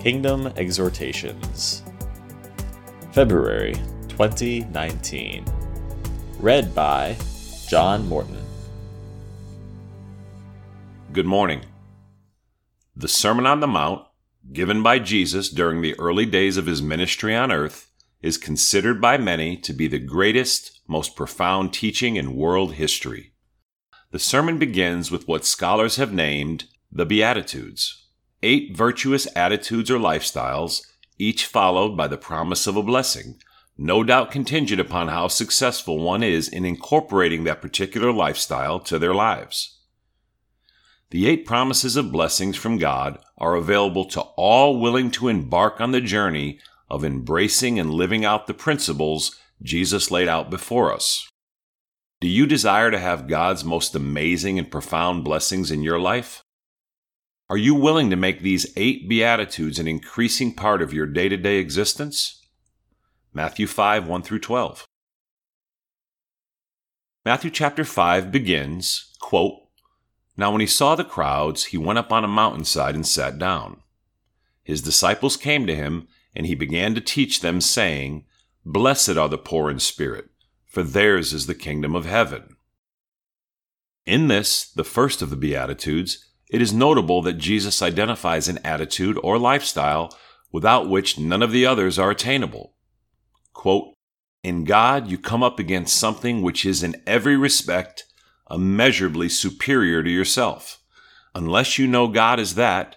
Kingdom Exhortations, February 2019. Read by John Morton. Good morning. The Sermon on the Mount, given by Jesus during the early days of his ministry on earth, is considered by many to be the greatest, most profound teaching in world history. The sermon begins with what scholars have named the Beatitudes eight virtuous attitudes or lifestyles, each followed by the promise of a blessing, no doubt contingent upon how successful one is in incorporating that particular lifestyle to their lives. The eight promises of blessings from God are available to all willing to embark on the journey of embracing and living out the principles Jesus laid out before us. Do you desire to have God's most amazing and profound blessings in your life? Are you willing to make these eight Beatitudes an increasing part of your day to day existence? Matthew 5 1 through 12. Matthew chapter 5 begins, quote, Now when he saw the crowds, he went up on a mountainside and sat down. His disciples came to him, and he began to teach them, saying, Blessed are the poor in spirit, for theirs is the kingdom of heaven. In this, the first of the Beatitudes, it is notable that Jesus identifies an attitude or lifestyle without which none of the others are attainable. Quote, in God, you come up against something which is in every respect immeasurably superior to yourself. Unless you know God as that,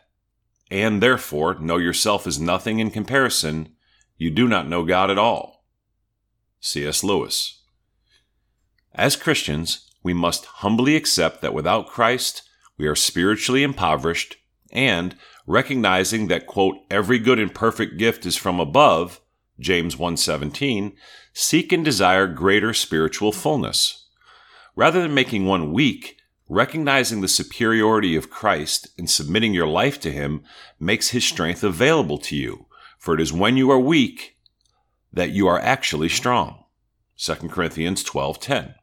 and therefore know yourself as nothing in comparison, you do not know God at all. C.S. Lewis. As Christians, we must humbly accept that without Christ, we are spiritually impoverished, and recognizing that quote every good and perfect gift is from above, James 1:17, seek and desire greater spiritual fullness. Rather than making one weak, recognizing the superiority of Christ and submitting your life to him makes his strength available to you, for it is when you are weak that you are actually strong. 2 Corinthians 12:10.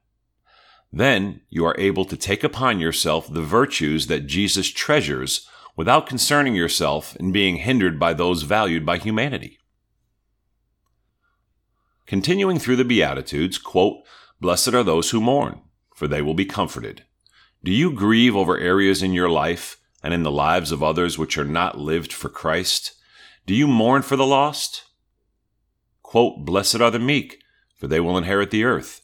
Then you are able to take upon yourself the virtues that Jesus treasures without concerning yourself and being hindered by those valued by humanity. Continuing through the Beatitudes, quote, Blessed are those who mourn, for they will be comforted. Do you grieve over areas in your life and in the lives of others which are not lived for Christ? Do you mourn for the lost? Quote, Blessed are the meek, for they will inherit the earth.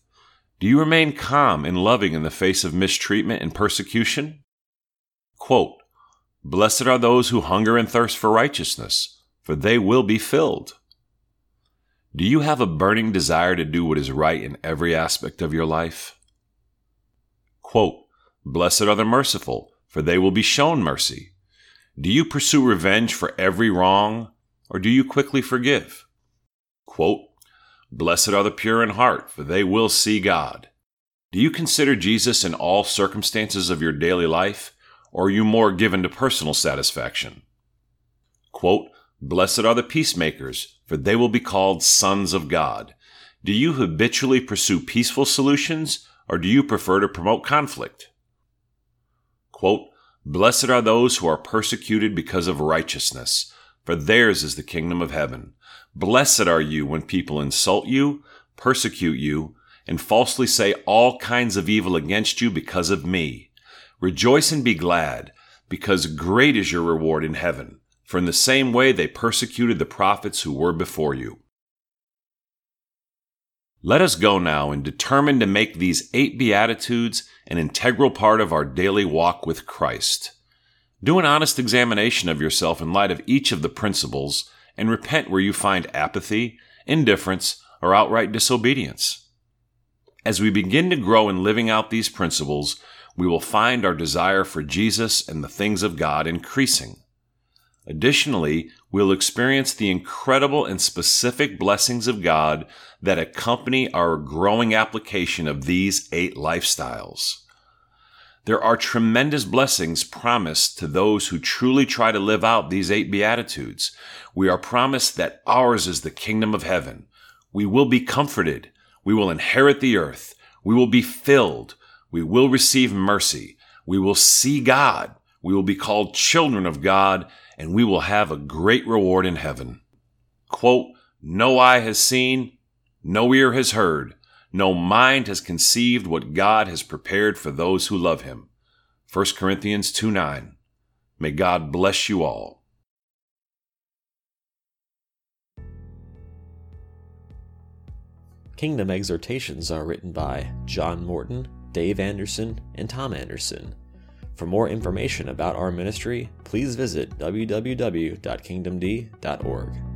Do you remain calm and loving in the face of mistreatment and persecution? Quote, Blessed are those who hunger and thirst for righteousness, for they will be filled. Do you have a burning desire to do what is right in every aspect of your life? Quote, Blessed are the merciful, for they will be shown mercy. Do you pursue revenge for every wrong, or do you quickly forgive? Quote, Blessed are the pure in heart, for they will see God. Do you consider Jesus in all circumstances of your daily life, or are you more given to personal satisfaction? Quote, Blessed are the peacemakers, for they will be called sons of God. Do you habitually pursue peaceful solutions, or do you prefer to promote conflict? Quote, Blessed are those who are persecuted because of righteousness, for theirs is the kingdom of heaven. Blessed are you when people insult you, persecute you, and falsely say all kinds of evil against you because of me. Rejoice and be glad, because great is your reward in heaven. For in the same way they persecuted the prophets who were before you. Let us go now and determine to make these eight Beatitudes an integral part of our daily walk with Christ. Do an honest examination of yourself in light of each of the principles and repent where you find apathy, indifference, or outright disobedience. As we begin to grow in living out these principles, we will find our desire for Jesus and the things of God increasing. Additionally, we'll experience the incredible and specific blessings of God that accompany our growing application of these eight lifestyles. There are tremendous blessings promised to those who truly try to live out these eight Beatitudes. We are promised that ours is the kingdom of heaven. We will be comforted. We will inherit the earth. We will be filled. We will receive mercy. We will see God. We will be called children of God, and we will have a great reward in heaven. Quote, No eye has seen, no ear has heard, no mind has conceived what God has prepared for those who love him. 1 Corinthians 2 9. May God bless you all. Kingdom exhortations are written by John Morton, Dave Anderson, and Tom Anderson. For more information about our ministry, please visit www.kingdomd.org.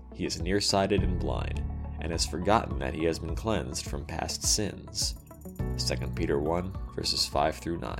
he is nearsighted and blind, and has forgotten that he has been cleansed from past sins. 2 Peter 1, verses 5 through 9.